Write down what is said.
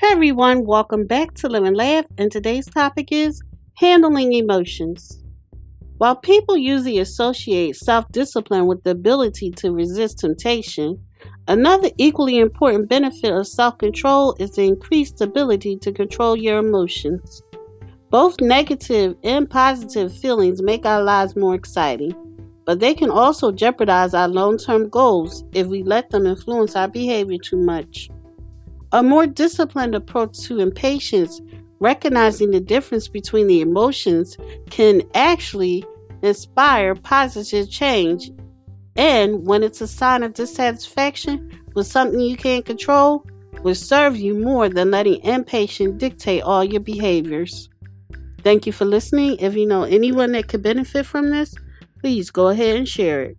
Hey everyone, welcome back to Live and Laugh, and today's topic is handling emotions. While people usually associate self discipline with the ability to resist temptation, another equally important benefit of self control is the increased ability to control your emotions. Both negative and positive feelings make our lives more exciting, but they can also jeopardize our long term goals if we let them influence our behavior too much. A more disciplined approach to impatience, recognizing the difference between the emotions, can actually inspire positive change. And when it's a sign of dissatisfaction with something you can't control, will serve you more than letting impatience dictate all your behaviors. Thank you for listening. If you know anyone that could benefit from this, please go ahead and share it.